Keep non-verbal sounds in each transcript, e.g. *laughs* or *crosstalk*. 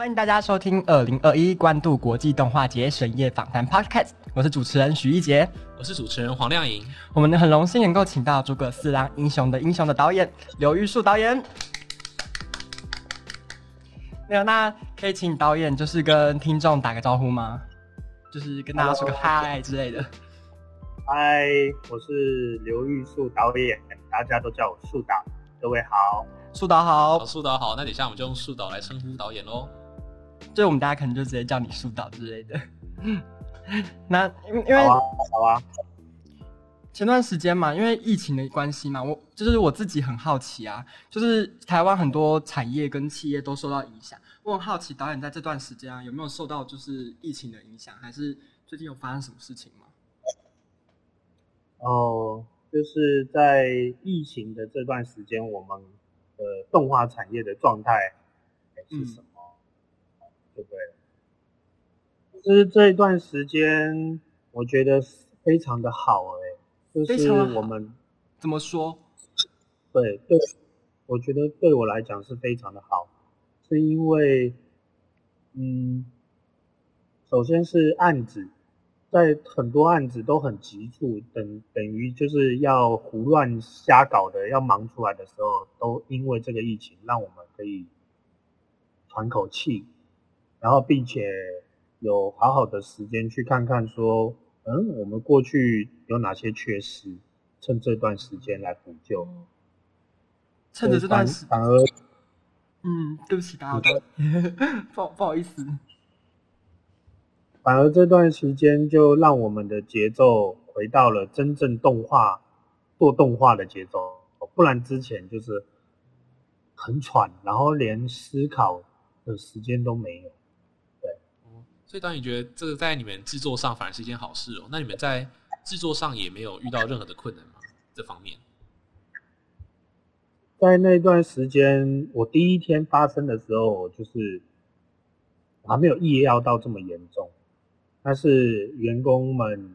欢迎大家收听二零二一关渡国际动画节深夜访谈 Podcast，我是主持人许一杰，我是主持人黄亮颖。我们很荣幸能够请到诸葛四郎英雄的英雄的导演刘玉树导演。没有，那可以请导演就是跟听众打个招呼吗？就是跟大家说个嗨之类的。嗨，我是刘玉树导演，大家都叫我树导。各位好，树导好，树导好。那等一下我们就用树导来称呼导演喽。就我们大家可能就直接叫你树导之类的。*laughs* 那因为因为好啊，好啊。前段时间嘛，因为疫情的关系嘛，我就是我自己很好奇啊，就是台湾很多产业跟企业都受到影响。我很好奇，导演在这段时间啊，有没有受到就是疫情的影响，还是最近有发生什么事情吗？哦，就是在疫情的这段时间，我们的动画产业的状态是什么？嗯、对不对？就是这一段时间，我觉得非常的好哎。就是我们怎么说？对对，我觉得对我来讲是非常的好，是因为，嗯，首先是案子，在很多案子都很急促，等等于就是要胡乱瞎搞的，要忙出来的时候，都因为这个疫情，让我们可以喘口气，然后并且有好好的时间去看看说。嗯，我们过去有哪些缺失？趁这段时间来补救。趁着这段时间，反而，嗯，对不起，打扰到，*laughs* 不不好意思。反而这段时间就让我们的节奏回到了真正动画做动画的节奏，不然之前就是很喘，然后连思考的时间都没有。所以，当你觉得这个在你们制作上反而是一件好事哦，那你们在制作上也没有遇到任何的困难吗？这方面，在那段时间，我第一天发生的时候，就是还没有意料到这么严重，但是员工们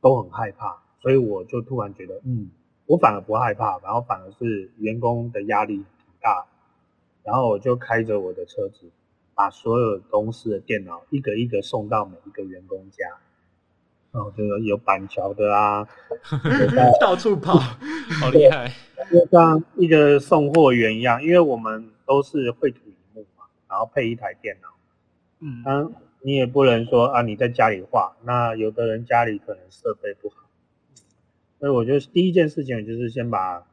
都很害怕，所以我就突然觉得，嗯，我反而不害怕，然后反而是员工的压力挺大，然后我就开着我的车子。把所有公司的电脑一个一个送到每一个员工家，然后就有板桥的啊，*laughs* 到处跑，*laughs* 好厉害，就像一个送货员一样，因为我们都是绘图萤幕嘛，然后配一台电脑，嗯，啊、你也不能说啊你在家里画，那有的人家里可能设备不好，所以我觉得第一件事情就是先把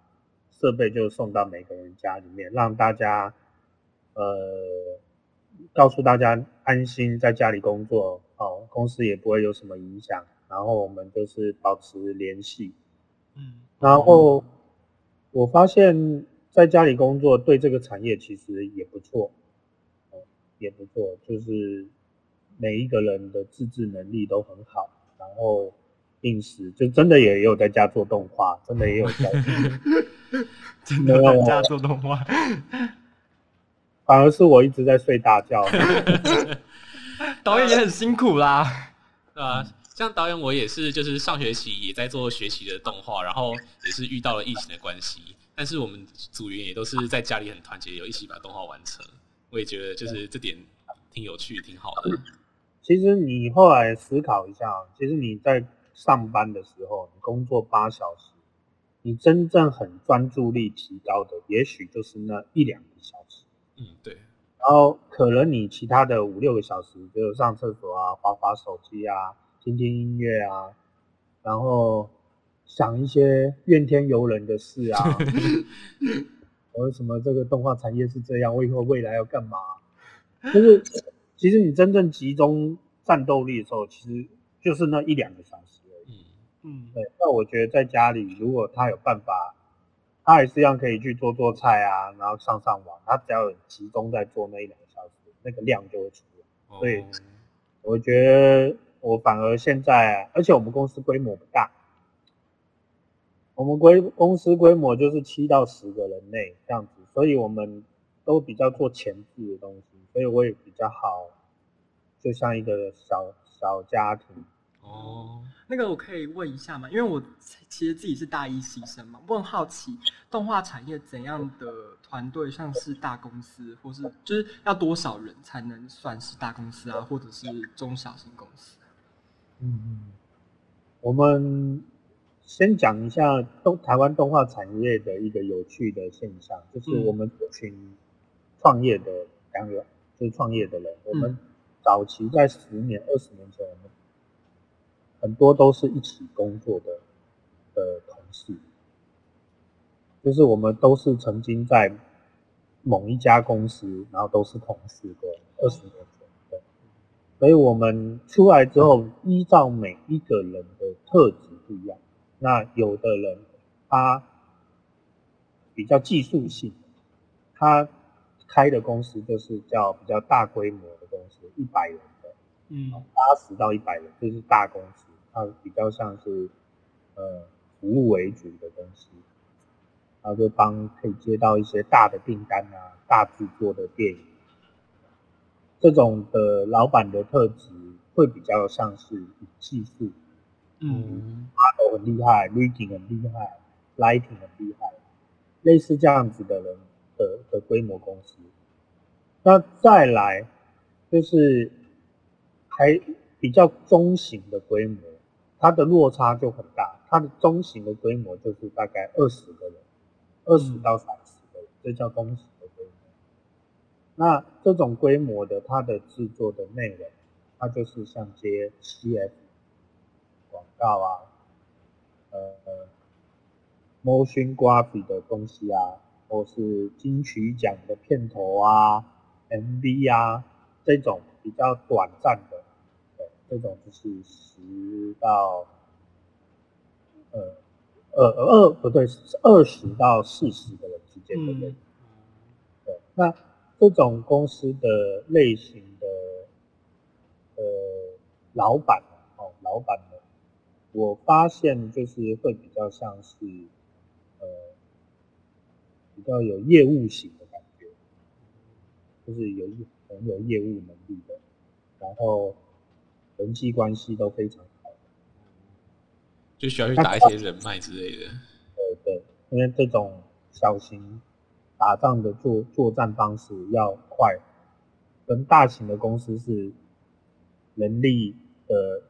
设备就送到每个人家里面，让大家呃。告诉大家安心在家里工作，哦，公司也不会有什么影响。然后我们就是保持联系，嗯，然后我发现在家里工作对这个产业其实也不错，哦也不错，就是每一个人的自制能力都很好。然后定时就真的也有在家做动画，真的也有在 *laughs* *laughs* 真的在家做动画。反而是我一直在睡大觉，*laughs* 导演也很辛苦啦，*laughs* 对吧？像导演我也是，就是上学期也在做学习的动画，然后也是遇到了疫情的关系，但是我们组员也都是在家里很团结，有一起把动画完成。我也觉得就是这点挺有趣，挺好的。其实你后来思考一下，其实你在上班的时候，你工作八小时，你真正很专注力提高的，也许就是那一两个小时。嗯，对。然后可能你其他的五六个小时，就上厕所啊、划划手机啊、听听音乐啊，然后想一些怨天尤人的事啊。*laughs* 我为什么这个动画产业是这样？我以后未来要干嘛？就是其实你真正集中战斗力的时候，其实就是那一两个小时而已。嗯，对。那我觉得在家里，如果他有办法。他还是一样可以去做做菜啊，然后上上网。他只要有集中在做那一两个小时，那个量就会出来。所以我觉得我反而现在，而且我们公司规模不大，我们规公司规模就是七到十个人内这样子，所以我们都比较做前置的东西，所以我也比较好，就像一个小小家庭。哦，那个我可以问一下吗？因为我其实自己是大一新生嘛，我很好奇动画产业怎样的团队像是大公司，或是就是要多少人才能算是大公司啊，或者是中小型公司？嗯，我们先讲一下动台湾动画产业的一个有趣的现象，就是我们这群创业的两个，就是创业的人，我们早期在十年、二十年前，我们很多都是一起工作的的同事，就是我们都是曾经在某一家公司，然后都是同事的二十年前，对。所以我们出来之后，依照每一个人的特质不一样，那有的人他比较技术性，他开的公司就是叫比较大规模的公司，一百人的，嗯，八十到一百人就是大公司。它比较像是，呃，服务为主的东西，然后就帮可以接到一些大的订单啊，大制作的电影，这种的老板的特质会比较像是技术，嗯，画图很厉害，rigging 很厉害，lighting 很厉害，类似这样子的人的的规模公司，那再来就是还比较中型的规模。它的落差就很大，它的中型的规模就是大概二十个人，二十到三十个人，这叫中型的规模。那这种规模的，它的制作的内容，它就是像接 CF 广告啊，呃，motion graphic 的东西啊，或是金曲奖的片头啊，MV 啊，这种比较短暂的。这种就是十到呃呃二不对，是二十到四十个人之间的人。对，那这种公司的类型的呃老板哦，老板呢，我发现就是会比较像是呃比较有业务型的感觉，就是有很有业务能力的，然后。人际关系都非常好，就需要去打一些人脉之类的。对对，因为这种小型打仗的作作战方式要快，跟大型的公司是人力的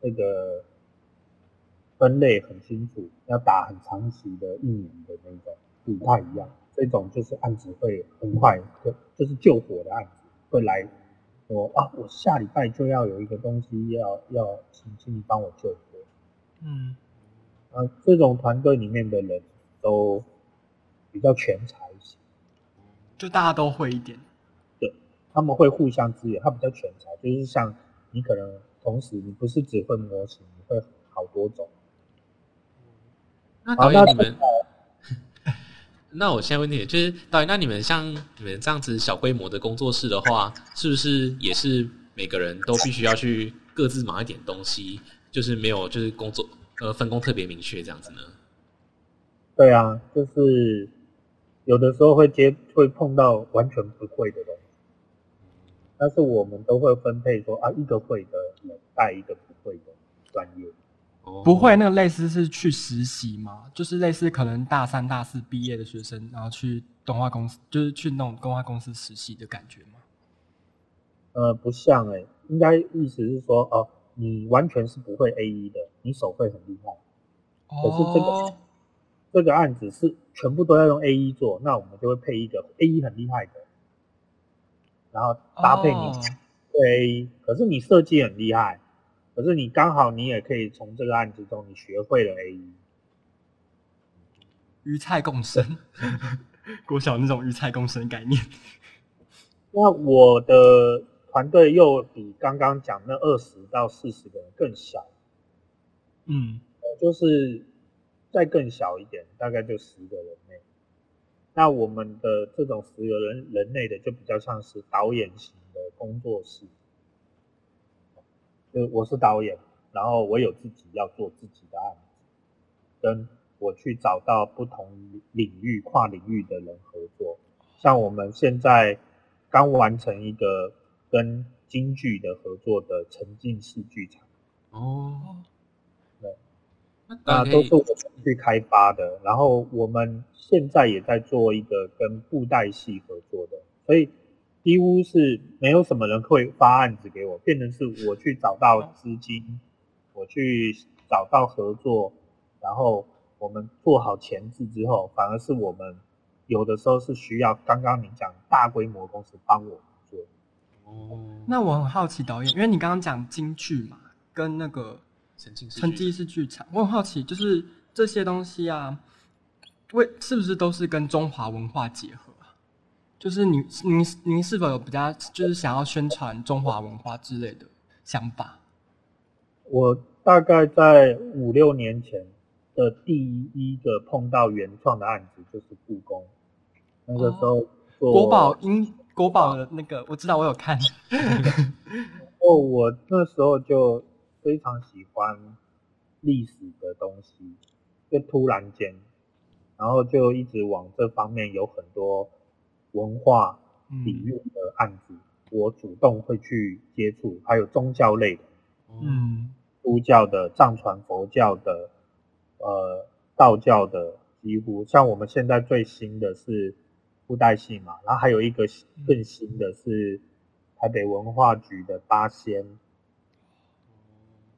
那个分类很清楚，要打很长期的一年的那种不太一样。这种就是案子会很快，就就是救火的案子会来。我啊，我下礼拜就要有一个东西要要请请你帮我救火。嗯，啊，这种团队里面的人都比较全才一些，就大家都会一点。对，他们会互相支援，他比较全才，就是像你可能同时你不是只会模型，你会好多种。那导演你们。那我现在问题就是，导演，那你们像你们这样子小规模的工作室的话，是不是也是每个人都必须要去各自忙一点东西，就是没有就是工作呃分工特别明确这样子呢？对啊，就是有的时候会接会碰到完全不会的东西，但是我们都会分配说啊，一个会的人带一个不会的专业。不会，那个类似是去实习吗？就是类似可能大三、大四毕业的学生，然后去动画公司，就是去那种动画公司实习的感觉吗？呃，不像诶、欸，应该意思是说，哦，你完全是不会 AE 的，你手绘很厉害。可是这个、哦、这个案子是全部都要用 AE 做，那我们就会配一个 AE 很厉害的，然后搭配你对 AE，可是你设计很厉害。可是你刚好，你也可以从这个案子中，你学会了 AE，鱼菜共生，国小那种鱼菜共生的概念。那我的团队又比刚刚讲那二十到四十个人更小，嗯，就是再更小一点，大概就十个人内。那我们的这种十个人人类的，就比较像是导演型的工作室。就我是导演，然后我有自己要做自己的案子，跟我去找到不同领域、跨领域的人合作。像我们现在刚完成一个跟京剧的合作的沉浸式剧场。哦，对那都是我们去开发的。然后我们现在也在做一个跟布袋戏合作的，所以几乎是没有什么人会发案子给我，变成是我去找到资金，我去找到合作，然后我们做好前置之后，反而是我们有的时候是需要刚刚你讲大规模公司帮我。哦，那我很好奇导演，因为你刚刚讲京剧嘛，跟那个沉浸式剧场，我很好奇，就是这些东西啊，为是不是都是跟中华文化结合啊？就是你您您是否有比较就是想要宣传中华文化之类的想法？我大概在五六年前的第一个碰到原创的案子就是故宫，那个时候做国宝音。国宝的那个我知道，我有看。*laughs* 哦，我那时候就非常喜欢历史的东西，就突然间，然后就一直往这方面有很多文化领域的案子，嗯，我主动会去接触，还有宗教类的，嗯，儒教的、藏传佛教的、呃，道教的，几乎像我们现在最新的是。布袋戏嘛，然后还有一个更新的是台北文化局的八仙，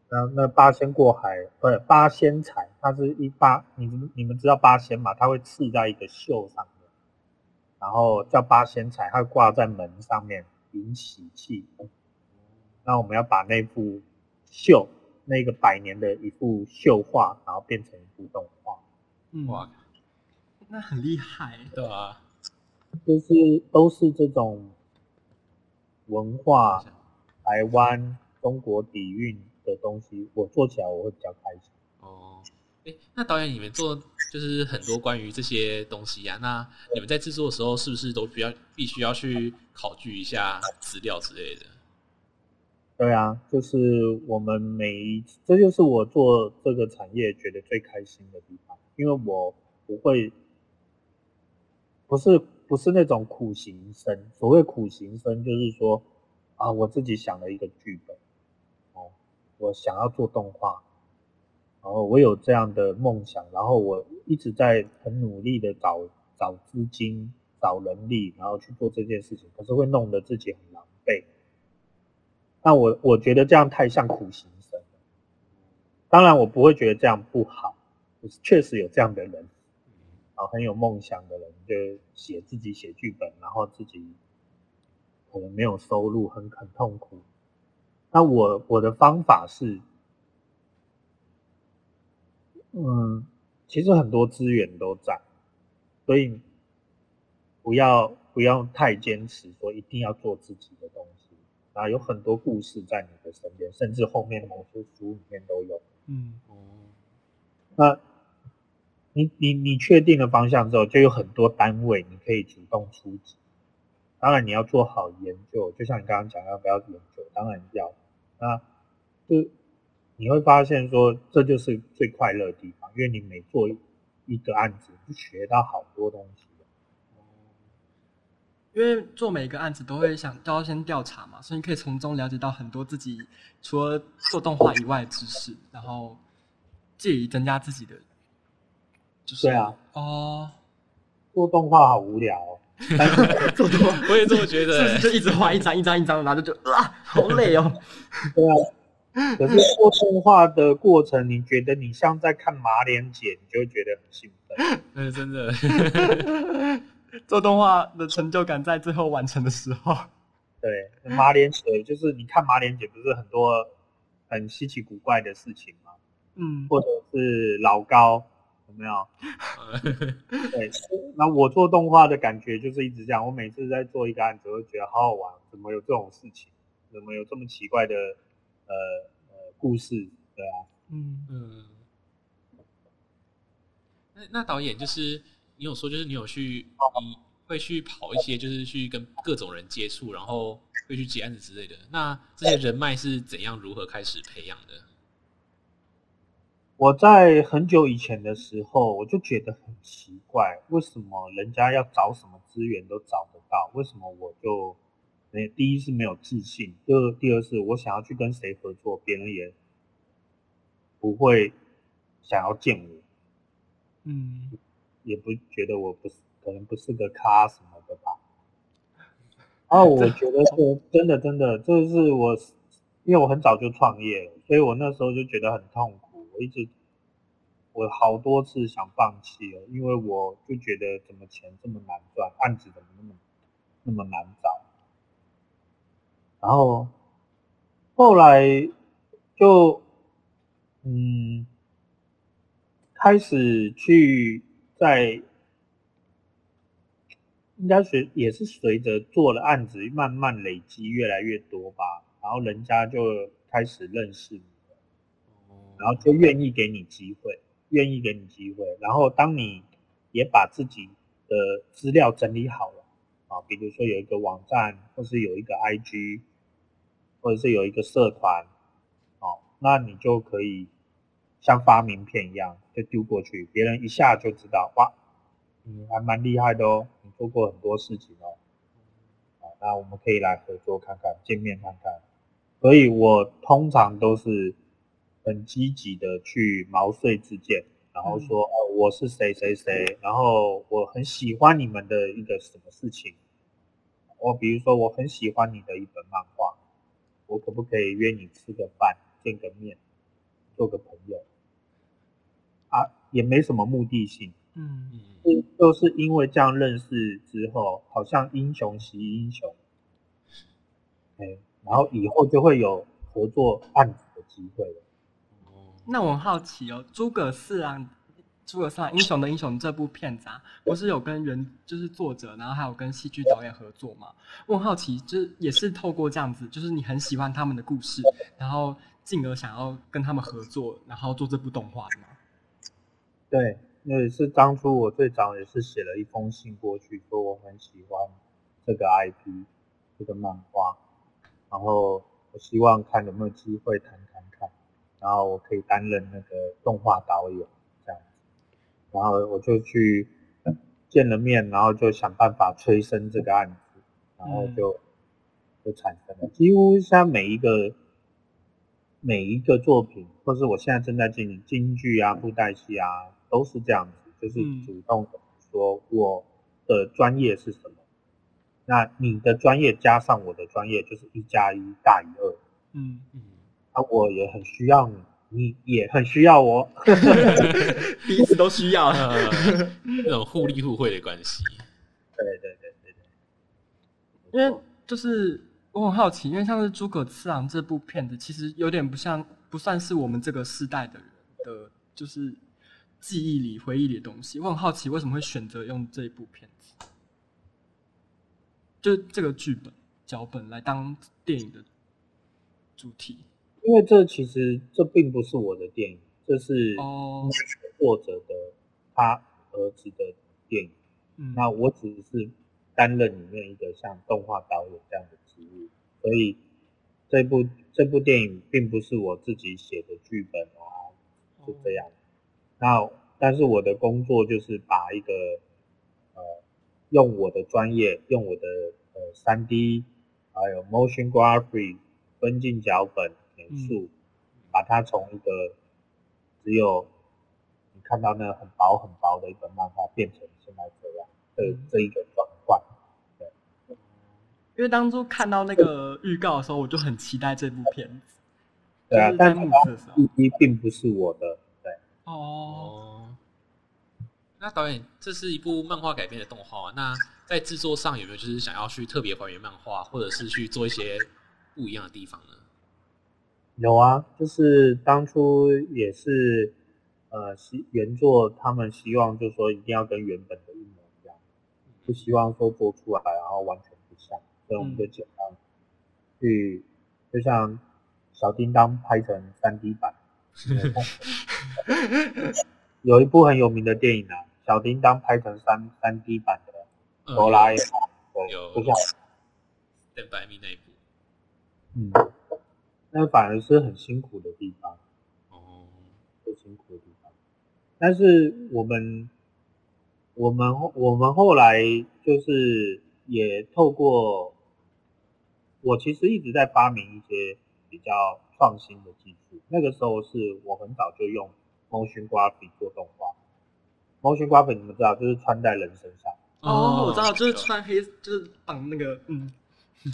那那八仙过海，不是八仙彩，它是一八，你们你们知道八仙嘛？它会刺在一个绣上面，然后叫八仙彩，它挂在门上面引喜气。那我们要把那幅绣，那个百年的一幅绣画，然后变成一部动画。嗯，哇，那很厉害，对吧？就是都是这种文化，台湾、中国底蕴的东西，我做起来我会比较开心。哦，哎，那导演你们做就是很多关于这些东西、啊，那你们在制作的时候是不是都比较必须要去考据一下资料之类的？对啊，就是我们每一，这就是我做这个产业觉得最开心的地方，因为我不会，不是。不是那种苦行僧，所谓苦行僧就是说，啊，我自己想了一个剧本，哦，我想要做动画，然后我有这样的梦想，然后我一直在很努力的找找资金、找人力，然后去做这件事情，可是会弄得自己很狼狈。那我我觉得这样太像苦行僧，当然我不会觉得这样不好，就是确实有这样的人。很有梦想的人，就写自己写剧本，然后自己可能没有收入，很很痛苦。那我我的方法是，嗯，其实很多资源都在，所以不要不要太坚持说一定要做自己的东西。啊，有很多故事在你的身边，甚至后面某些书里面都有。嗯，哦，那。你你你确定了方向之后，就有很多单位你可以主动出击。当然你要做好研究，就像你刚刚讲要不要研究，当然要。那就你会发现说，这就是最快乐的地方，因为你每做一个案子，就学到好多东西。因为做每一个案子都会想都要先调查嘛，所以你可以从中了解到很多自己除了做动画以外的知识，然后借以增加自己的。就是、对啊，哦，做动画好无聊、哦 *laughs* *laughs* 做动画我也这么觉得，是是就一直画一张一张一张，然后就就啊，好累哦。对啊，可是做动画的过程，你觉得你像在看马脸姐，你就会觉得很兴奋。嗯，真的，*laughs* 做动画的成就感在最后完成的时候。*laughs* 对，马脸姐就是你看马脸姐，不是很多很稀奇古怪的事情吗？嗯，或者是老高。有没有？*laughs* 对，那我做动画的感觉就是一直这样。我每次在做一个案子，我会觉得好好玩，怎么有这种事情？怎么有这么奇怪的呃呃故事？对啊，嗯嗯。那那导演就是你有说，就是你有去，你会去跑一些，就是去跟各种人接触，然后会去接案子之类的。那这些人脉是怎样如何开始培养的？我在很久以前的时候，我就觉得很奇怪，为什么人家要找什么资源都找得到，为什么我就，第一是没有自信，第二第二是我想要去跟谁合作，别人也不会想要见我，嗯，也不觉得我不是可能不是个咖什么的吧。*laughs* 啊我觉得说真的真的，这是我因为我很早就创业了，所以我那时候就觉得很痛苦，我一直。我好多次想放弃了，因为我就觉得怎么钱这么难赚，案子怎么那么那么难找。然后后来就嗯开始去在应该随也是随着做了案子慢慢累积越来越多吧，然后人家就开始认识你，然后就愿意给你机会。愿意给你机会，然后当你也把自己的资料整理好了啊，比如说有一个网站，或是有一个 IG，或者是有一个社团，哦，那你就可以像发名片一样就丢过去，别人一下就知道，哇，你还蛮厉害的哦，你做过很多事情哦，啊，那我们可以来合作看看，见面看看。所以我通常都是。很积极的去毛遂自荐，然后说，哦，我是谁谁谁，然后我很喜欢你们的一个什么事情，我比如说我很喜欢你的一本漫画，我可不可以约你吃个饭，见个面，做个朋友？啊，也没什么目的性，嗯，是就是因为这样认识之后，好像英雄惜英雄，哎，然后以后就会有合作案子的机会了。那我很好奇哦，诸葛四郎，诸葛四郎英雄的英雄这部片子啊，不是有跟原就是作者，然后还有跟戏剧导演合作吗？我很好奇，就是也是透过这样子，就是你很喜欢他们的故事，然后进而想要跟他们合作，然后做这部动画的吗？对，那也是当初我最早也是写了一封信过去，说我很喜欢这个 IP 这个漫画，然后我希望看有没有机会谈谈看。然后我可以担任那个动画导演，然后我就去见了面，然后就想办法催生这个案子，然后就就产生了。几乎像每一个每一个作品，或是我现在正在进行京剧啊、布袋戏啊，都是这样子，就是主动的说我的专业是什么，那你的专业加上我的专业，就是一加一大于二。嗯嗯。啊，我也很需要你，你也很需要我，*laughs* 彼此都需要，*laughs* 呃、那种互利互惠的关系。对对对对对。因为就是我很好奇，因为像是《诸葛次郎》这部片子，其实有点不像，不算是我们这个世代的人的，就是记忆里、回忆里的东西。我很好奇，为什么会选择用这一部片子，就这个剧本脚本来当电影的主题。因为这其实这并不是我的电影，这是作者的他儿子的电影。嗯，那我只是担任里面一个像动画导演这样的职务，所以这部这部电影并不是我自己写的剧本啊，是这样。那但是我的工作就是把一个呃用我的专业，用我的呃 3D 还有 motion graphic 分镜脚本。数、嗯，把它从一个只有你看到那个很薄很薄的一本漫画，变成现在这样的、嗯、这一个转换。对，因为当初看到那个预告的时候，我就很期待这部片子。*laughs* 对啊，但是第一并不是我的。对。哦。那导演，这是一部漫画改编的动画，那在制作上有没有就是想要去特别还原漫画，或者是去做一些不一样的地方呢？有啊，就是当初也是，呃，希原作他们希望就是说一定要跟原本的一模一样，不希望说做出来然后完全不像，所以我们就简单去，就像小叮当拍成三 D 版，*laughs* 有一部很有名的电影啊，小叮当拍成三三 D 版的哆啦 A 梦，有，就像邓白米那一部，嗯。那反而是很辛苦的地方，哦，很辛苦的地方。但是我们，我们我们后来就是也透过，我其实一直在发明一些比较创新的技术。那个时候是我很早就用 motion graphic 做动画。motion graphic 你们知道，就是穿在人身上。哦，我知道，就是穿黑，就是绑那个，嗯，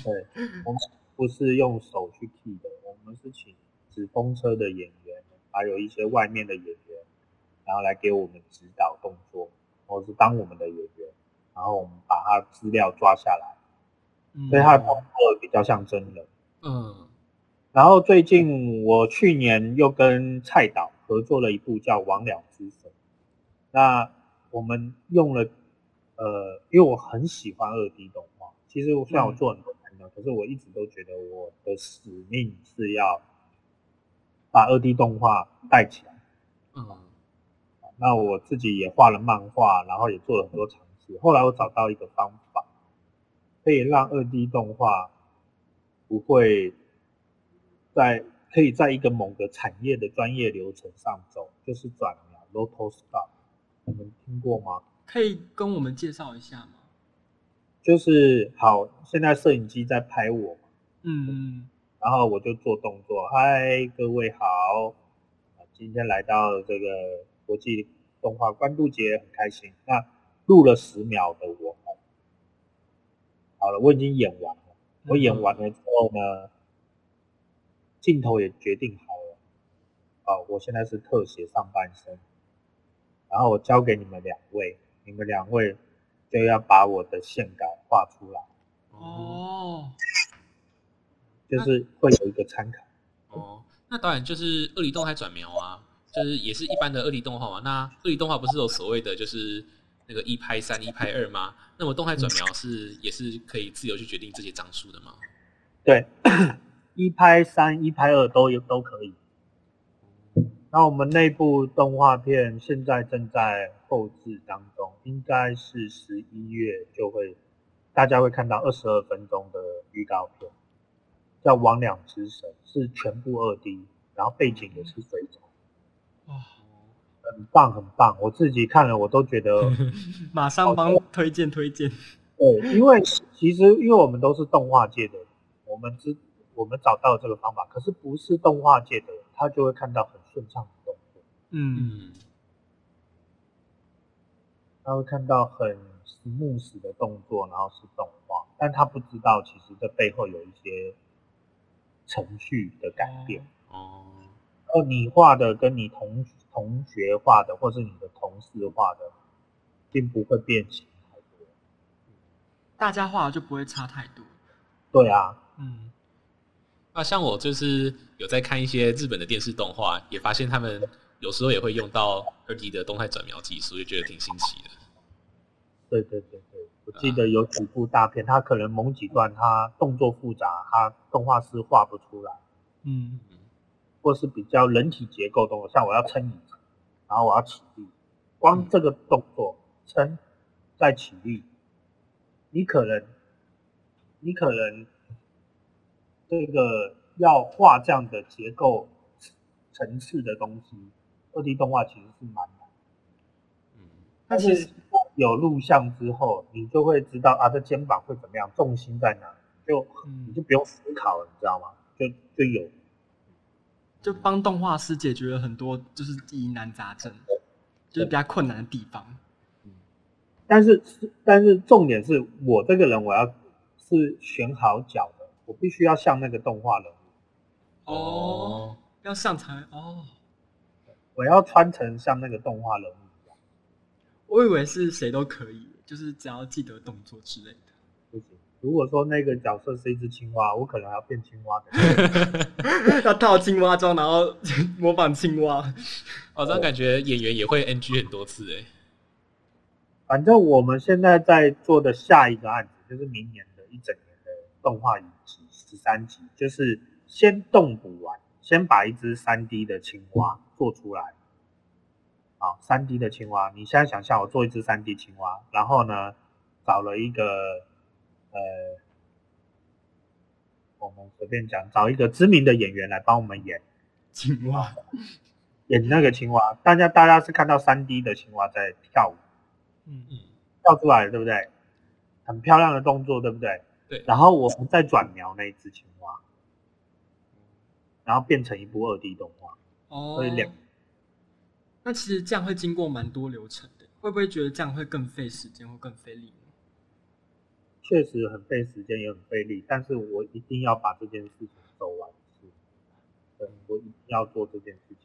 对，我们不是用手去 key 的，我们是请纸风车的演员，还有一些外面的演员，然后来给我们指导动作，或是当我们的演员，然后我们把他资料抓下来，嗯、所以他的动作比较像真人。嗯，然后最近我去年又跟蔡导合作了一部叫《魍魎之神》，那我们用了。呃，因为我很喜欢二 D 动画，其实虽然我做很多可是我一直都觉得我的使命是要把二 D 动画带起来。嗯，那我自己也画了漫画，然后也做了很多尝试。后来我找到一个方法，可以让二 D 动画不会在可以在一个某个产业的专业流程上走，就是转描 rotoscope，你们听过吗？可以跟我们介绍一下吗？就是好，现在摄影机在拍我嘛，嗯，然后我就做动作，嗨，各位好，今天来到这个国际动画关渡节，很开心。那录了十秒的我，好了，我已经演完了。我演完了之后呢，镜头也决定好了，好，我现在是特写上半身，然后我交给你们两位。你们两位就要把我的线稿画出来哦，就是会有一个参考哦。那导演就是二里动态转描啊，就是也是一般的二里动画嘛。那二里动画不是有所谓的就是那个一拍三、一拍二吗？那么动态转描是也是可以自由去决定这些张数的吗？对，一拍三、一拍二都有都可以。那我们内部动画片现在正在后置当中，应该是十一月就会，大家会看到二十二分钟的预告片，叫《魍魎之神》，是全部二 D，然后背景也是水肿，哇，很棒很棒，我自己看了我都觉得，*laughs* 马上帮推荐推荐，*laughs* 对，因为其实因为我们都是动画界的人，我们知我们找到这个方法，可是不是动画界的人，他就会看到很顺畅的动作，嗯，他会看到很 smooth 的动作，然后是动画，但他不知道其实这背后有一些程序的改变哦。哦你画的跟你同同学画的，或是你的同事画的，并不会变形太多，大家画的就不会差太多。对啊，嗯。那像我就是有在看一些日本的电视动画，也发现他们有时候也会用到二 D 的动态转描技术，就觉得挺新奇的。对对对对，我记得有几部大片，它可能某几段它动作复杂，它动画师画不出来。嗯，或是比较人体结构动作，像我要撑椅子，然后我要起立，光这个动作撑再起立，你可能，你可能。这个要画这样的结构层次的东西，二 D 动画其实是蛮难。嗯，但是有录像之后，你就会知道啊，这肩膀会怎么样，重心在哪，就你就不用思考了，你知道吗？就就有，就帮动画师解决了很多就是疑难杂症，就是比较困难的地方。嗯，但是但是重点是我这个人，我要是选好角。我必须要像那个动画人物哦，要上台哦。我要穿成像那个动画人物一样。我以为是谁都可以，就是只要记得动作之类的。不行，如果说那个角色是一只青蛙，我可能还要变青蛙的。*laughs* 要套青蛙装，然后 *laughs* 模仿青蛙。哦，这样感觉演员也会 NG 很多次哎。反正我们现在在做的下一个案子，就是明年的一整年的动画影集。十三集就是先动补完，先把一只三 D 的青蛙做出来。啊，三 D 的青蛙，你现在想象我做一只三 D 青蛙，然后呢，找了一个呃，我们随便讲，找一个知名的演员来帮我们演青蛙，演那个青蛙。大家大家是看到三 D 的青蛙在跳舞，嗯嗯，跳出来了，对不对？很漂亮的动作，对不对？对，然后我们再转描那一只青蛙，然后变成一部二 D 动画，哦，所以两那其实这样会经过蛮多流程的，会不会觉得这样会更费时间或更费力呢？确实很费时间也很费力，但是我一定要把这件事情走完，是，对，我一定要做这件事情。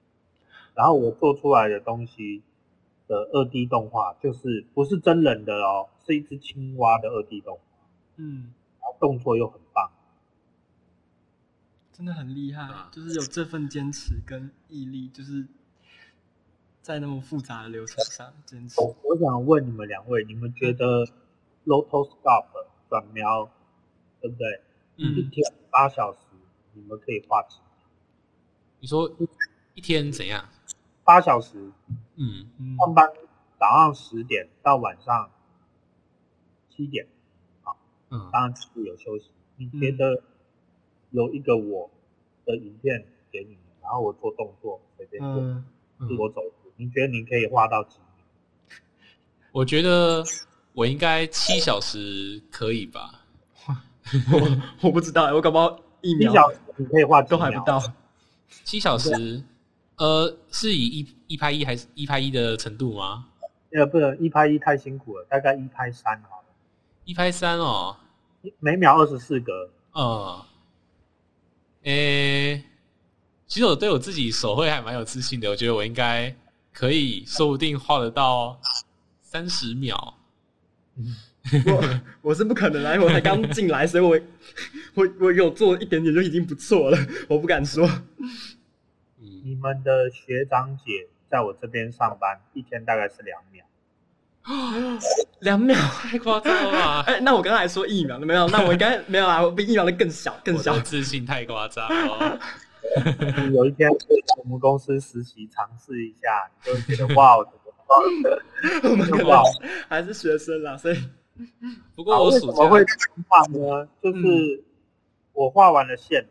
然后我做出来的东西的二 D 动画，就是不是真人的哦，是一只青蛙的二 D 动画，嗯，然后动作又很棒。真的很厉害，就是有这份坚持跟毅力，就是在那么复杂的流程上坚持。我我想问你们两位，你们觉得 Rotoscope 转描，对不对？嗯。一天八小时，你们可以画几？你说一天怎样？八小时。嗯。上班早上十点到晚上七点，好。嗯。当然是有休息。你觉得？有一个我的影片给你，然后我做动作随便做，自我走路。你觉得你可以画到几？我觉得我应该七小时可以吧。我我不知道，我搞不好一秒。小时你可以画都还不到。七小时，呃，是以一一拍一还是一拍一的程度吗？呃，不能一拍一太辛苦了，大概一拍三好了。一拍三哦，每秒二十四格。嗯。诶、欸，其实我对我自己手绘还蛮有自信的，我觉得我应该可以，说不定画得到三十秒。我我是不可能来，我才刚进来，所以我我我有做一点点就已经不错了，我不敢说。你们的学长姐在我这边上班，一天大概是两秒。*laughs* 两秒太夸张了吧？*laughs* 哎、欸，那我刚才说一秒都没有，那我应该没有啊，我比一秒的更小，更小。自信太夸张了。*laughs* 有一天我们公司实习，尝试一下，就觉得哇，我我们可能还是学生啦，所以。*laughs* 不过我暑假为什么会画呢？就是我画完了线，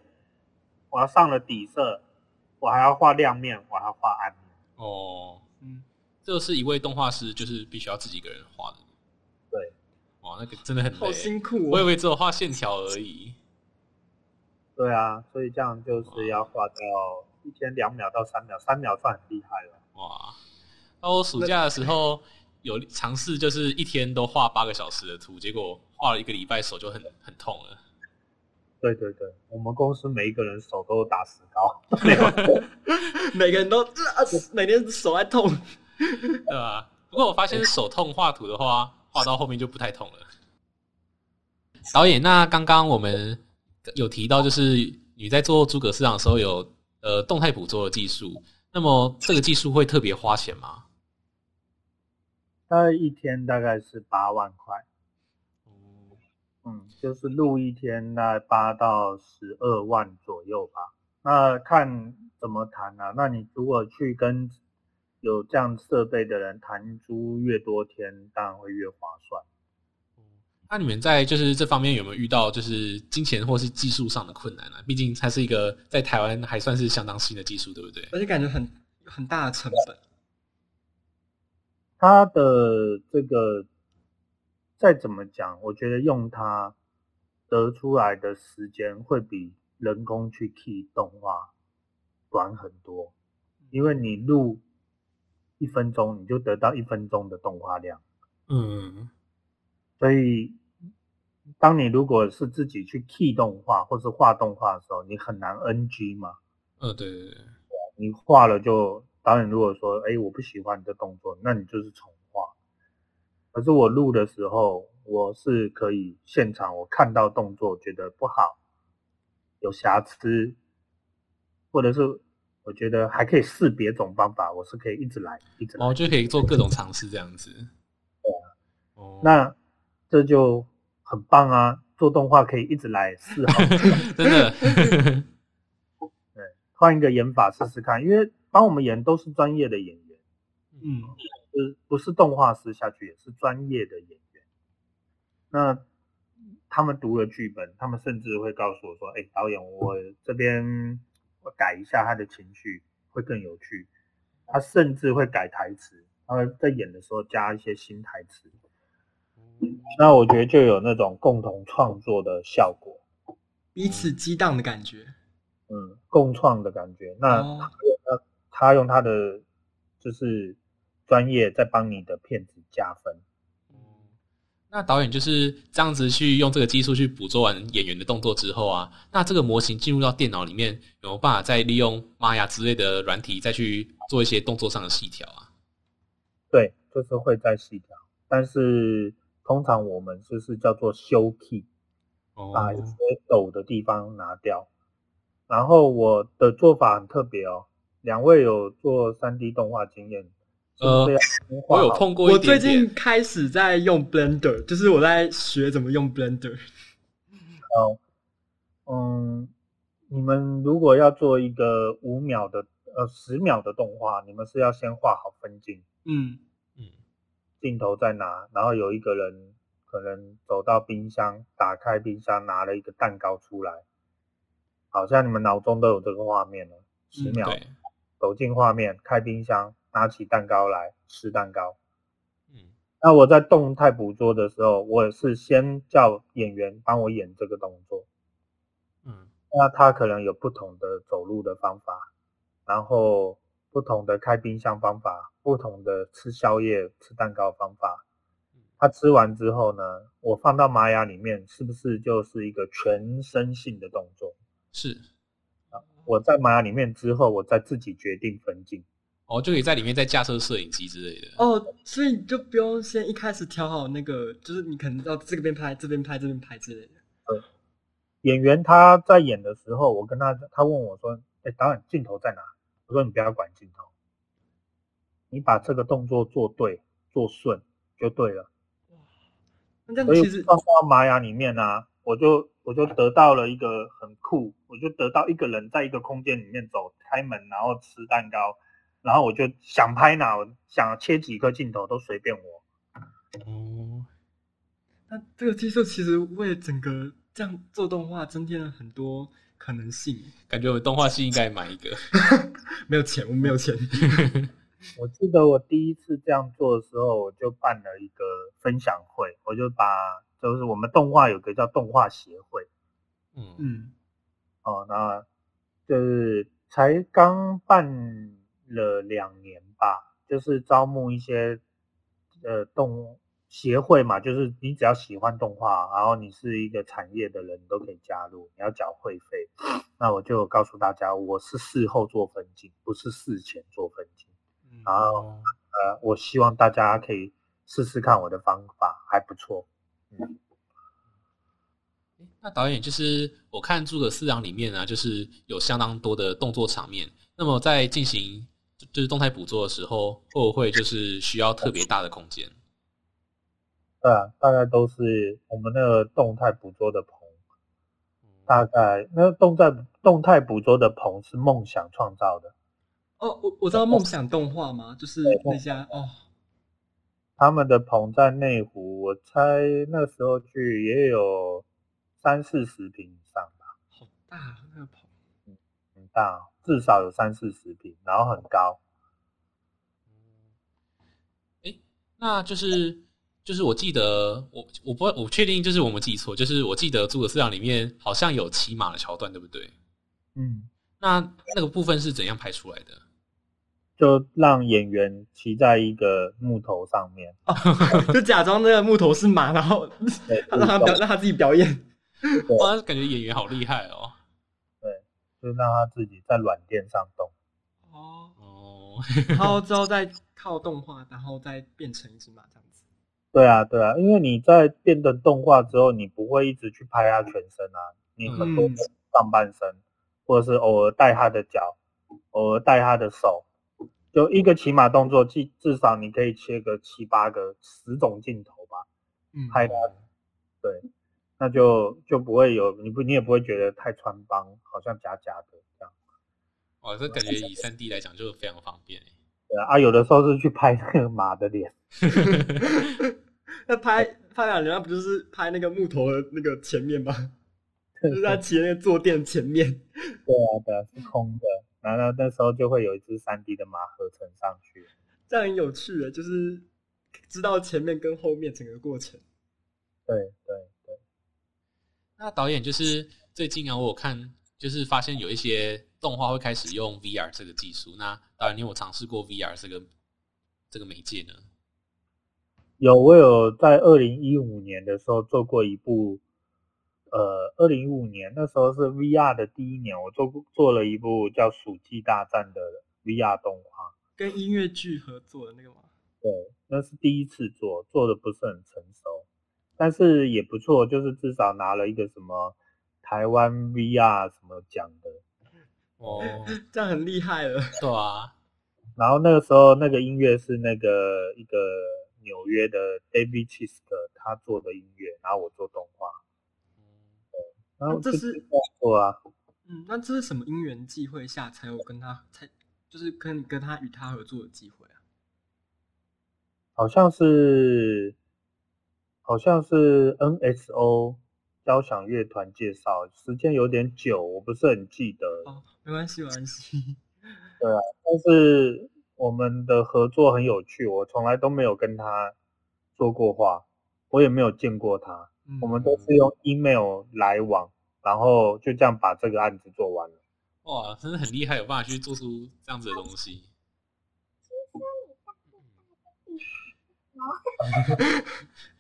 我要上了底色，我还要画亮面，我还要画暗面。哦，嗯。这是一位动画师，就是必须要自己一个人画的。那个真的很辛苦哦。我以为只有画线条而已。对啊，所以这样就是要画到一天两秒到三秒，三秒算很厉害了。哇，那我暑假的时候有尝试，就是一天都画八个小时的图，结果画了一个礼拜手就很很痛了。对对对，我们公司每一个人手都打石膏 *laughs* *laughs* 每个人都啊每天手还痛。对吧？不过我发现手痛画图的话，画到后面就不太痛了。导演，那刚刚我们有提到，就是你在做诸葛市场的时候有呃动态捕捉的技术，那么这个技术会特别花钱吗？大概一天大概是八万块。嗯，就是录一天大概八到十二万左右吧。那看怎么谈啊？那你如果去跟有这样设备的人谈租越多天，当然会越划算。那你们在就是这方面有没有遇到就是金钱或是技术上的困难呢、啊？毕竟它是一个在台湾还算是相当新的技术，对不对？而且感觉很很大的成本。它的这个再怎么讲，我觉得用它得出来的时间会比人工去 key 动画短很多，因为你录。一分钟你就得到一分钟的动画量，嗯，所以当你如果是自己去 key 动画或是画动画的时候，你很难 NG 嘛，嗯，对对对，你画了就导演如果说，哎，我不喜欢你的动作，那你就是重画。可是我录的时候，我是可以现场我看到动作觉得不好，有瑕疵，或者是。我觉得还可以试别种方法，我是可以一直来，一直来，哦，就可以做各种尝试这样子。对啊，哦，那这就很棒啊！做动画可以一直来试好 *laughs* *laughs* 真的。*laughs* 对，换一个演法试试看，因为帮我们演都是专业的演员，嗯，就是不是动画师下去也是专业的演员。那他们读了剧本，他们甚至会告诉我说：“哎，导演，我这边。”我改一下他的情绪会更有趣，他甚至会改台词，他会在演的时候加一些新台词。那我觉得就有那种共同创作的效果，彼此激荡的感觉，嗯，共创的感觉。那他用他的就是专业在帮你的片子加分。那导演就是这样子去用这个技术去捕捉完演员的动作之后啊，那这个模型进入到电脑里面，有没有办法再利用 Maya 之类的软体再去做一些动作上的细调啊？对，就是会再细调，但是通常我们就是叫做修 key，把一些抖的地方拿掉。然后我的做法很特别哦，两位有做 3D 动画经验。呃，我有碰过一点点。我最近开始在用 Blender，就是我在学怎么用 Blender。哦，嗯，你们如果要做一个五秒的呃十秒的动画，你们是要先画好分镜。嗯嗯，镜头在哪？然后有一个人可能走到冰箱，打开冰箱拿了一个蛋糕出来，好像你们脑中都有这个画面了。十秒，嗯、走进画面，开冰箱。拿起蛋糕来吃蛋糕，嗯，那我在动态捕捉的时候，我也是先叫演员帮我演这个动作，嗯，那他可能有不同的走路的方法，然后不同的开冰箱方法，不同的吃宵夜吃蛋糕方法，他吃完之后呢，我放到玛雅里面，是不是就是一个全身性的动作？是，啊，我在玛雅里面之后，我再自己决定分镜。哦，就可以在里面再架设摄影机之类的。哦，所以你就不用先一开始调好那个，就是你可能要这边拍、这边拍、这边拍之类的。呃，演员他在演的时候，我跟他，他问我说：“哎，导演，镜头在哪？”我说：“你不要管镜头，你把这个动作做对、做顺就对了。”那这样其实放到玛雅里面呢、啊，我就我就得到了一个很酷，我就得到一个人在一个空间里面走，开门然后吃蛋糕。然后我就想拍哪，想切几个镜头都随便我。哦，那这个技术其实为整个这样做动画增添了很多可能性。感觉我动画系应该买一个。*laughs* 没有钱，我没有钱。*laughs* *laughs* 我记得我第一次这样做的时候，我就办了一个分享会，我就把就是我们动画有个叫动画协会。嗯嗯。哦，那就是才刚办。了两年吧，就是招募一些呃动协会嘛，就是你只要喜欢动画，然后你是一个产业的人，你都可以加入，你要缴会费。那我就告诉大家，我是事后做分镜，不是事前做分镜。然后呃，我希望大家可以试试看我的方法，还不错。嗯，那导演就是我看《诸葛四郎》里面呢，就是有相当多的动作场面，那么在进行。就是动态捕捉的时候，会不会就是需要特别大的空间？对啊，大概都是我们那个动态捕捉的棚，大概那个动态动态捕捉的棚是梦想创造的。哦，我我知道梦想动画吗？就是那家哦。他们的棚在内湖，我猜那时候去也有三四十平以上吧。好大那个棚。很大，至少有三四十平，然后很高。哎，那就是就是我记得我我不我确定就是我们记错，就是我记得《诸葛四郎》里面好像有骑马的桥段，对不对？嗯，那那个部分是怎样拍出来的？就让演员骑在一个木头上面，哦、*laughs* 就假装那个木头是马，然后让他表让他自己表演。哇，感觉演员好厉害哦。就让他自己在软垫上动。哦。哦，然后之后再靠动画，然后再变成一只马这样子。对啊，对啊，因为你在变成动画之后，你不会一直去拍他全身啊，你很多上半身，嗯、或者是偶尔带他的脚，偶尔带他的手，就一个骑马动作，至至少你可以切个七八个、十种镜头吧，嗯，拍他，对。那就就不会有你不你也不会觉得太穿帮，好像假假的这样。哦，这感觉以三 D 来讲就非常方便。对啊，有的时候是去拍那个马的脸。*laughs* 那拍 *laughs* 拍两人，那不就是拍那个木头的那个前面吗？*laughs* 就是他骑那个坐垫前面。对啊，对啊，是空的。然后那时候就会有一只三 D 的马合成上去。这样很有趣的，就是知道前面跟后面整个过程。对对。那导演就是最近啊，我有看，就是发现有一些动画会开始用 VR 这个技术。那导演，你有尝试过 VR 这个这个媒介呢？有，我有在二零一五年的时候做过一部，呃，二零一五年那时候是 VR 的第一年，我做做了一部叫《鼠忌大战》的 VR 动画，跟音乐剧合作的那个吗？对，那是第一次做，做的不是很成熟，但是也不错，就是至少拿了一个什么台湾 VR 什么奖的。哦，*laughs* 这样很厉害了。对啊，*laughs* 然后那个时候那个音乐是那个一个。纽约的 David Chise 他做的音乐，然后我做动画。对，然后这是做啊。嗯，那这是什么因缘际会下才有跟他才就是跟跟他与他合作的机会啊？好像是好像是 NSO 交响乐团介绍，时间有点久，我不是很记得。哦，没关系，没关系。对啊，但是。我们的合作很有趣，我从来都没有跟他说过话，我也没有见过他，嗯、我们都是用 email 来往，然后就这样把这个案子做完了。哇，真的很厉害，有办法去做出这样子的东西。*laughs*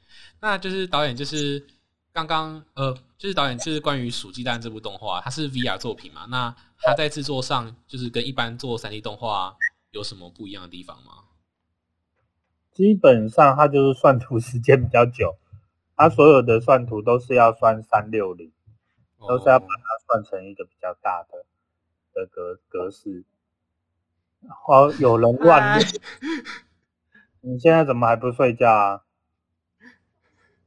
那就是导演，就是刚刚呃，就是导演，就是关于《鼠忌大战》这部动画，它是 VR 作品嘛？那它在制作上，就是跟一般做三 D 动画。有什么不一样的地方吗？基本上它就是算图时间比较久，它所有的算图都是要算三六零，都是要把它算成一个比较大的的格格式。好，有人乱，*laughs* 你现在怎么还不睡觉啊？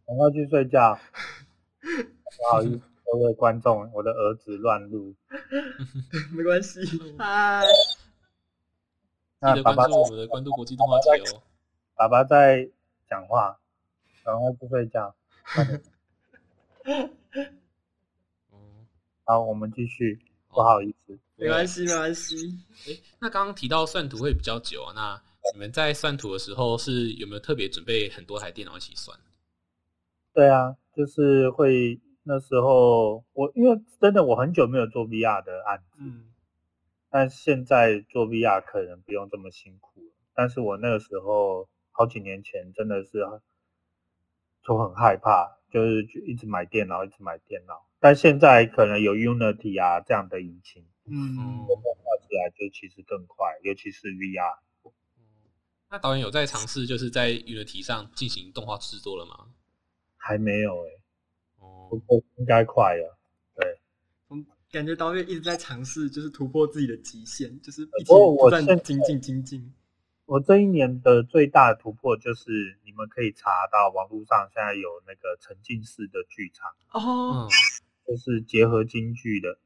赶快去睡觉！*laughs* 不好意思，各位观众，我的儿子乱录，*laughs* 没关系，*laughs* 嗨。记得关注我们的关渡国际动画节哦。爸爸在讲话，赶快不睡觉。嗯，好，我们继续。不好意思，没关系，没关系。哎，那刚刚提到算图会比较久啊，那你们在算图的时候是有没有特别准备很多台电脑一起算？对啊，就是会那时候我因为真的我很久没有做 VR 的案子。嗯。但现在做 VR 可能不用这么辛苦了，但是我那个时候好几年前真的是就很害怕，就是一直买电脑，一直买电脑。但现在可能有 Unity 啊这样的引擎，嗯，画起来就其实更快，尤其是 VR。那导演有在尝试就是在 Unity 上进行动画制作了吗？还没有哎、欸，哦，应该快了对。感觉导演一直在尝试，就是突破自己的极限，就是一直不断精进精进。我这一年的最大的突破就是，你们可以查到网络上现在有那个沉浸式的剧场哦，就是结合京剧的。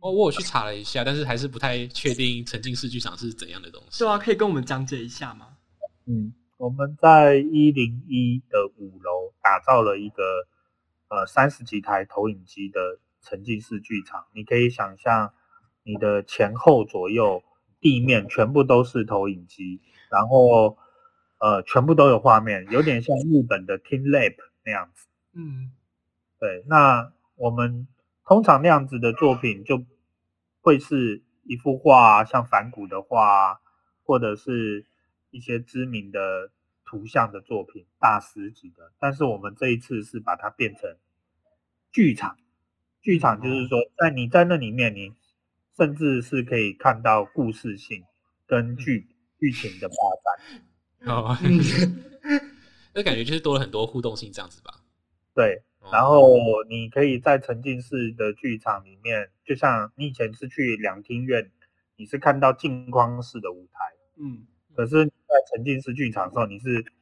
哦，我有去查了一下，但是还是不太确定沉浸式剧场是怎样的东西。对啊，可以跟我们讲解一下吗？嗯，我们在一零一的五楼打造了一个呃三十几台投影机的。沉浸式剧场，你可以想象你的前后左右地面全部都是投影机，然后呃全部都有画面，有点像日本的 TeamLab 那样子。嗯，对。那我们通常那样子的作品就会是一幅画，像梵谷的画，或者是一些知名的图像的作品，大师级的。但是我们这一次是把它变成剧场。剧场就是说，在你在那里面，你甚至是可以看到故事性跟剧剧情的发展。*laughs* 哦，*laughs* 那感觉就是多了很多互动性这样子吧？对。然后你可以在沉浸式的剧场里面，就像你以前是去两厅院，你是看到镜框式的舞台。嗯。可是，在沉浸式剧场的时候，你是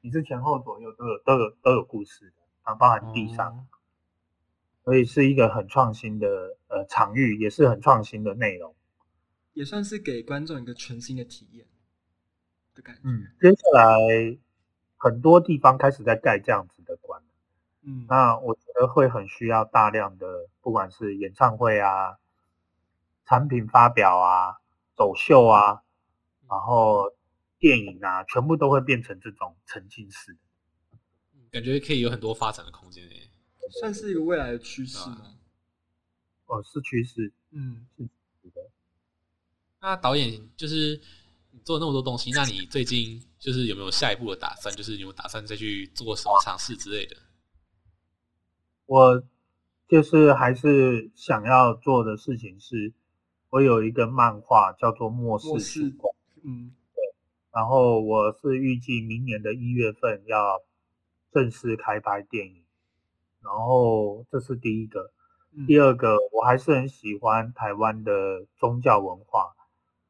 你是前后左右都有都有都有故事的，啊，包含地上。所以是一个很创新的呃场域，也是很创新的内容，也算是给观众一个全新的体验的感觉。嗯，接下来很多地方开始在盖这样子的馆，嗯，那我觉得会很需要大量的，不管是演唱会啊、产品发表啊、走秀啊，然后电影啊，全部都会变成这种沉浸式的，感觉可以有很多发展的空间诶。算是一个未来的趋势吗？哦，是趋势。嗯，是的。那导演就是你做了那么多东西，那你最近就是有没有下一步的打算？就是有没有打算再去做什么尝试之类的？我就是还是想要做的事情是，我有一个漫画叫做《末世时光》，嗯，对。然后我是预计明年的一月份要正式开拍电影。然后这是第一个，嗯、第二个我还是很喜欢台湾的宗教文化，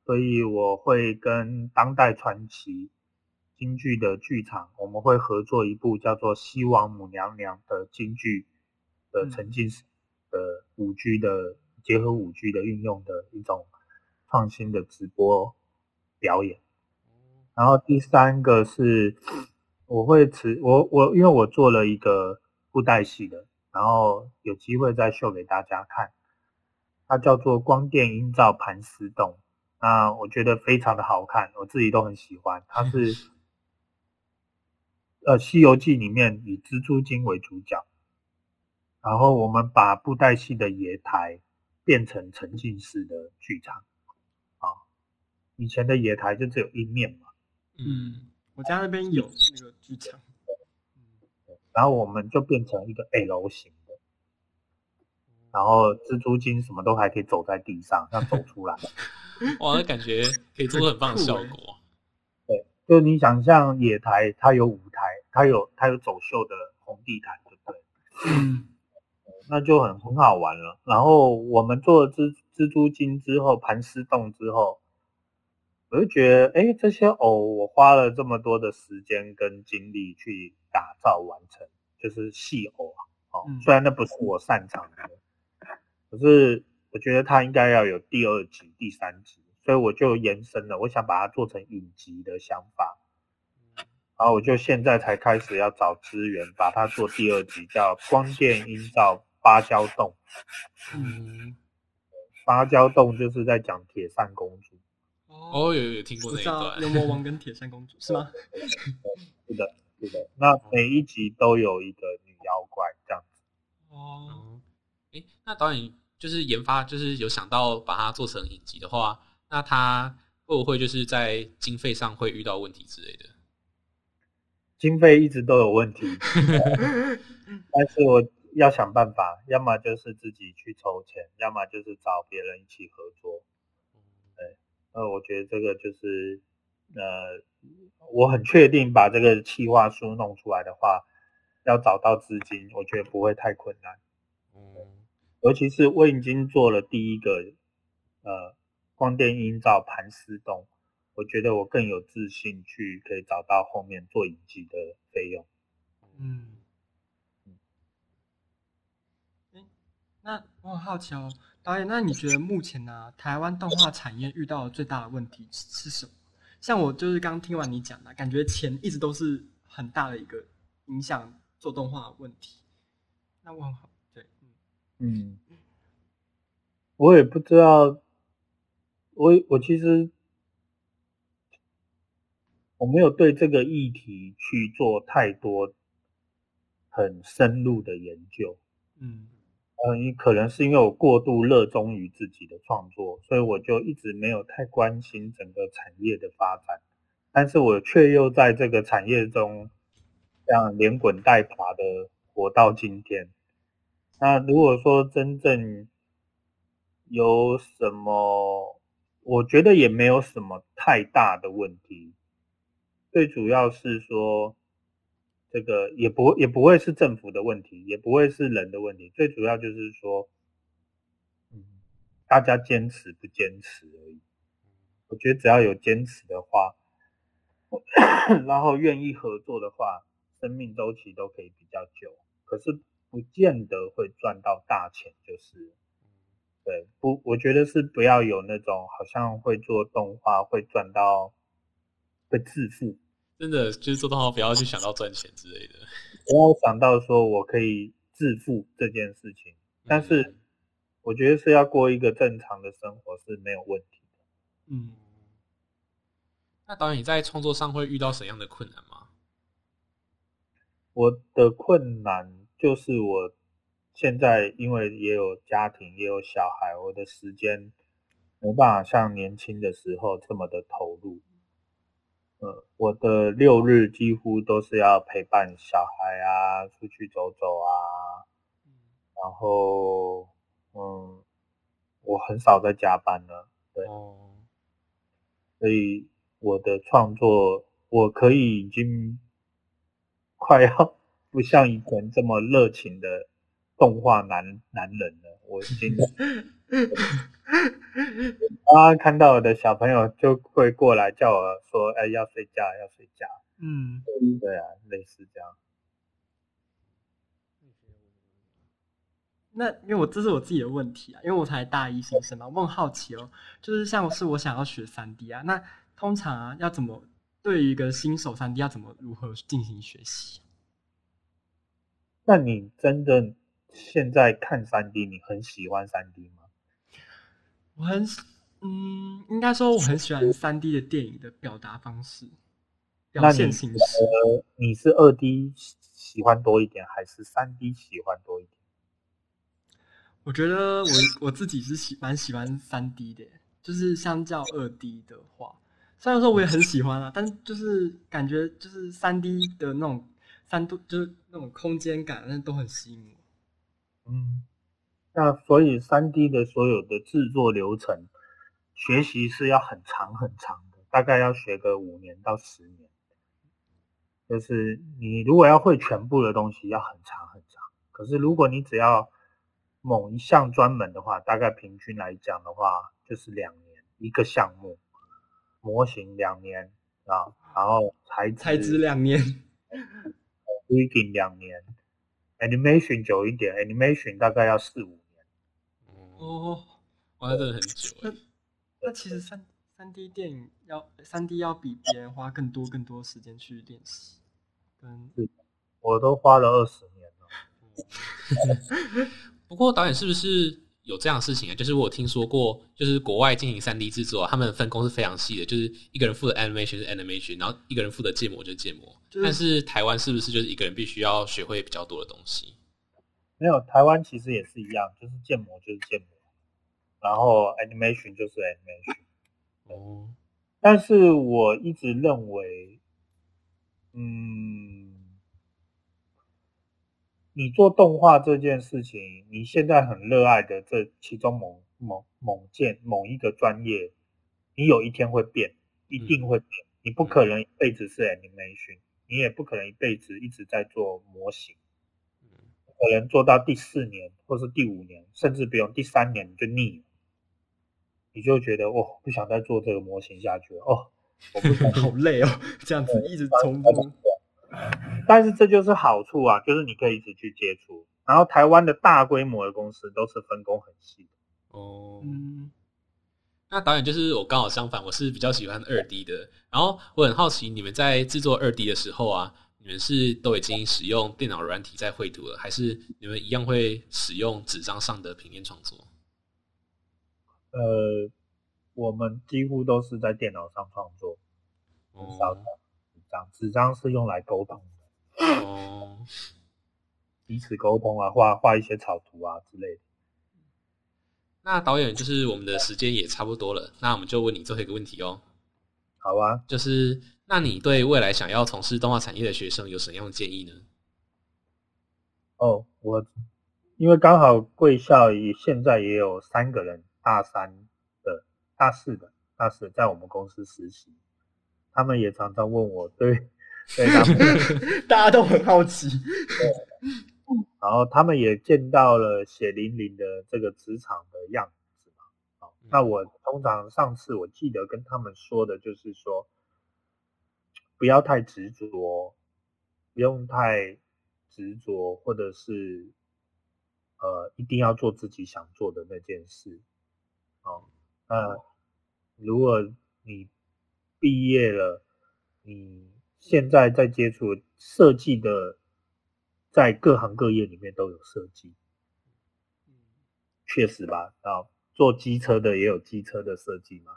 所以我会跟当代传奇京剧的剧场，我们会合作一部叫做《西王母娘娘》的京剧的沉浸式的舞剧的结合舞剧的运用的一种创新的直播表演。然后第三个是我会持我我因为我做了一个。布袋戏的，然后有机会再秀给大家看。它叫做光电音噪盘丝洞，那我觉得非常的好看，我自己都很喜欢。它是呃《西游记》里面以蜘蛛精为主角，然后我们把布袋戏的野台变成沉浸式的剧场。啊，以前的野台就只有一面嘛。嗯，我家那边有那个剧场。然后我们就变成一个 L 型的，然后蜘蛛精什么都还可以走在地上，这样走出来。哇，那感觉可以做出很棒的效果。*laughs* 对，就你想象野台，它有舞台，它有它有走秀的红地毯，对不对？嗯，那就很很好玩了。然后我们做了蜘蜘蛛精之后，盘丝洞之后，我就觉得，哎，这些偶我花了这么多的时间跟精力去。打造完成就是戏偶啊，哦，虽然那不是我擅长的，可是我觉得它应该要有第二集、第三集，所以我就延伸了，我想把它做成影集的想法，然后我就现在才开始要找资源，把它做第二集，叫《光电音造芭蕉洞》。嗯，芭蕉洞就是在讲铁扇公主。哦，有有听过那一段，牛魔王跟铁扇公主是吗？*laughs* 是的。是的，那每一集都有一个女妖怪这样子。哦，哎，那导演就是研发，就是有想到把它做成影集的话，那他会不会就是在经费上会遇到问题之类的？经费一直都有问题，*laughs* 但是我要想办法，要么就是自己去筹钱，要么就是找别人一起合作。对，那我觉得这个就是。呃，我很确定把这个企划书弄出来的话，要找到资金，我觉得不会太困难。嗯，尤其是我已经做了第一个呃光电音照盘丝洞，我觉得我更有自信去可以找到后面做影集的费用。嗯，嗯，那我很好奇哦，导演，那你觉得目前呢、啊，台湾动画产业遇到的最大的问题是什么？像我就是刚听完你讲的，感觉钱一直都是很大的一个影响做动画的问题。那我很好，对，嗯，我也不知道，我我其实我没有对这个议题去做太多很深入的研究，嗯。嗯，可能是因为我过度热衷于自己的创作，所以我就一直没有太关心整个产业的发展。但是我却又在这个产业中这样连滚带爬的活到今天。那如果说真正有什么，我觉得也没有什么太大的问题。最主要是说。这个也不也不会是政府的问题，也不会是人的问题，最主要就是说，嗯，大家坚持不坚持而已。我觉得只要有坚持的话，*coughs* 然后愿意合作的话，生命周期都可以比较久。可是不见得会赚到大钱，就是，对，不，我觉得是不要有那种好像会做动画会赚到会致富。真的就是做动画，不要去想到赚钱之类的，我有想到说我可以致富这件事情。但是我觉得是要过一个正常的生活是没有问题的。嗯，那导演你在创作上会遇到什么样的困难吗？我的困难就是我现在因为也有家庭也有小孩，我的时间没办法像年轻的时候这么的投入。呃，我的六日几乎都是要陪伴小孩啊，出去走走啊，然后嗯，我很少在加班了，对，哦，所以我的创作我可以已经快要 *laughs* 不像以前这么热情的动画男男人了，我已经。啊！看到我的小朋友就会过来叫我说：“哎，要睡觉，要睡觉。”嗯，对啊，类似这样。那因为我这是我自己的问题啊，因为我才大一新生嘛，我很好奇哦，就是像是我想要学三 D 啊，那通常啊要怎么对于一个新手三 D 要怎么如何进行学习？那你真的现在看三 D，你很喜欢三 D 吗？我很嗯，应该说我很喜欢三 D 的电影的表达方式，表现形式。呃，你是二 D 喜欢多一点，还是三 D 喜欢多一点？我觉得我我自己是喜蛮喜欢三 D 的，就是相较二 D 的话，虽然说我也很喜欢啊，但就是感觉就是三 D 的那种三度，就是那种空间感，那都很吸引我。嗯。那所以三 D 的所有的制作流程，学习是要很长很长的，大概要学个五年到十年。就是你如果要会全部的东西，要很长很长。可是如果你只要某一项专门的话，大概平均来讲的话，就是两年一个项目，模型两年啊，然后材质材质两年，*laughs* rigging 两年，animation 久一点，animation 大概要四五。哦，哇，那真的很久。那那其实三三 D 电影要三 D 要比别人花更多更多时间去练习。跟，我都花了二十年了。*laughs* 不过导演是不是有这样的事情啊？就是我有听说过，就是国外进行三 D 制作，他们分工是非常细的，就是一个人负责 animation 是 animation，然后一个人负责建模就是建模。就是、但是台湾是不是就是一个人必须要学会比较多的东西？没有，台湾其实也是一样，就是建模就是建模，然后 animation 就是 animation。哦，但是我一直认为，嗯，你做动画这件事情，你现在很热爱的这其中某某某件某一个专业，你有一天会变，一定会变。嗯、你不可能一辈子是 animation，你也不可能一辈子一直在做模型。可能做到第四年，或是第五年，甚至不用第三年你就腻了，你就觉得哦，不想再做这个模型下去了哦，我不想 *laughs* 好累哦，这样子一直重复。但是这就是好处啊，就是你可以一直去接触。然后台湾的大规模的公司都是分工很细的。哦，嗯，那导演就是我刚好相反，我是比较喜欢二 D 的。然后我很好奇，你们在制作二 D 的时候啊。你们是都已经使用电脑软体在绘图了，还是你们一样会使用纸张上的平面创作？呃，我们几乎都是在电脑上创作，很少纸张。纸张是用来沟通的，哦，*laughs* 彼此沟通啊，画画一些草图啊之类的。那导演就是我们的时间也差不多了，那我们就问你最后一个问题哦。好啊，就是。那你对未来想要从事动画产业的学生有什么样的建议呢？哦，我因为刚好贵校也现在也有三个人，大三的、大四的、大四在我们公司实习，他们也常常问我，对，对 *laughs* 大家都很好奇，对，然后他们也见到了血淋淋的这个职场的样子嘛。好，那我通常上次我记得跟他们说的就是说。不要太执着，不用太执着，或者是呃，一定要做自己想做的那件事。哦，那如果你毕业了，你现在在接触设计的，在各行各业里面都有设计，确实吧？啊，做机车的也有机车的设计嘛，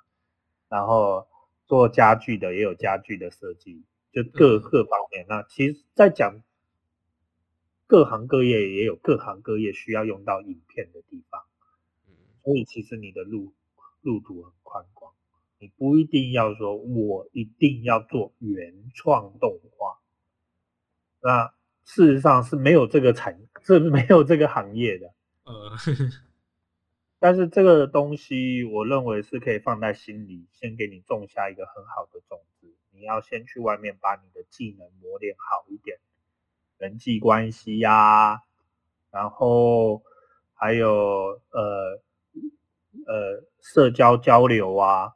然后。做家具的也有家具的设计，就各各方面。那其实，在讲各行各业也有各行各业需要用到影片的地方，所以其实你的路路途很宽广。你不一定要说我一定要做原创动画。那事实上是没有这个产，是没有这个行业的。呃，*laughs* 但是这个东西，我认为是可以放在心里，先给你种下一个很好的种子。你要先去外面把你的技能磨练好一点，人际关系呀、啊，然后还有呃呃社交交流啊，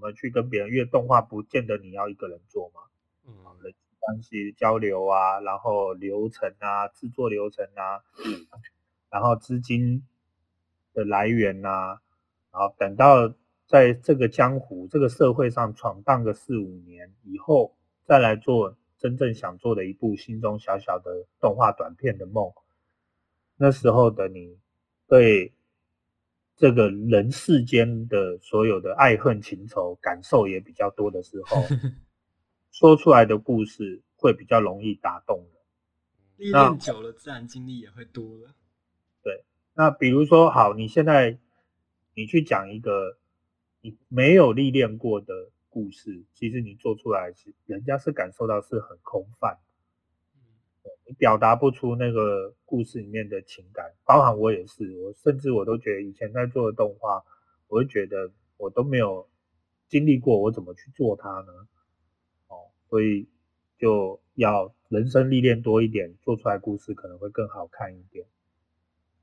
么去跟别人？因为动画不见得你要一个人做嘛，嗯，人际关系交流啊，然后流程啊，制作流程啊，然后资金的来源啊，然后等到。在这个江湖、这个社会上闯荡个四五年以后，再来做真正想做的一部心中小小的动画短片的梦。那时候的你，对这个人世间的所有的爱恨情仇感受也比较多的时候，*laughs* 说出来的故事会比较容易打动人。历练久了，自然经历也会多了。对，那比如说，好，你现在你去讲一个。你没有历练过的故事，其实你做出来是人家是感受到是很空泛，表达不出那个故事里面的情感。包含我也是，我甚至我都觉得以前在做的动画，我会觉得我都没有经历过，我怎么去做它呢？哦，所以就要人生历练多一点，做出来故事可能会更好看一点。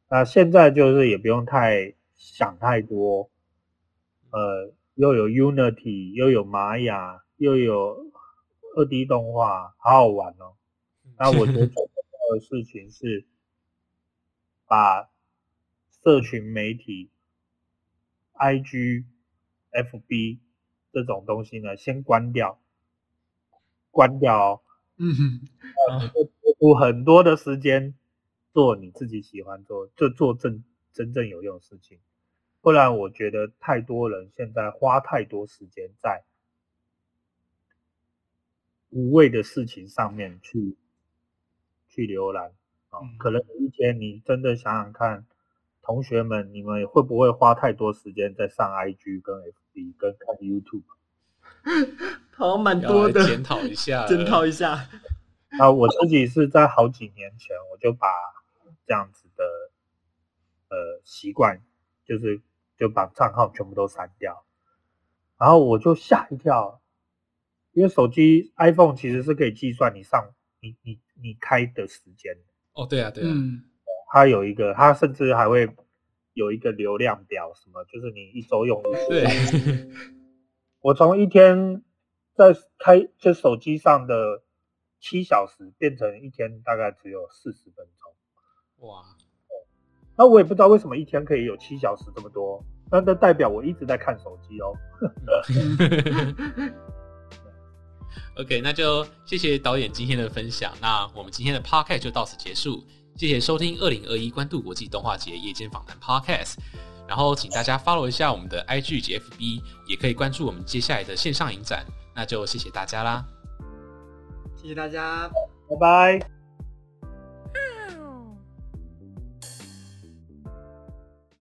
那现在就是也不用太想太多。呃，又有 Unity，又有玛雅，又有二 D 动画，好好玩哦。那我觉得最重要的事情是把社群媒体、IG、FB 这种东西呢，先关掉，关掉哦。嗯哼，付出很多的时间做你自己喜欢做，就做真真正有用的事情。不然，我觉得太多人现在花太多时间在无谓的事情上面去去浏览啊。可能有一天你真的想想看，同学们，你们会不会花太多时间在上 IG 跟 FB 跟看 YouTube？*laughs* 好，蛮多的，检讨一下，*laughs* 检讨一下。啊，我自己是在好几年前我就把这样子的呃习惯，就是。就把账号全部都删掉，然后我就吓一跳，因为手机 iPhone 其实是可以计算你上你你你开的时间。哦，对啊，对啊，嗯，它有一个，它甚至还会有一个流量表，什么就是你一周用一对，*laughs* 我从一天在开这手机上的七小时，变成一天大概只有四十分钟，哇。那我也不知道为什么一天可以有七小时这么多，那那代表我一直在看手机哦。*laughs* OK，那就谢谢导演今天的分享。那我们今天的 Podcast 就到此结束。谢谢收听二零二一关渡国际动画节夜间访谈 Podcast。然后请大家 follow 一下我们的 IG 及 FB，也可以关注我们接下来的线上影展。那就谢谢大家啦，谢谢大家，拜拜。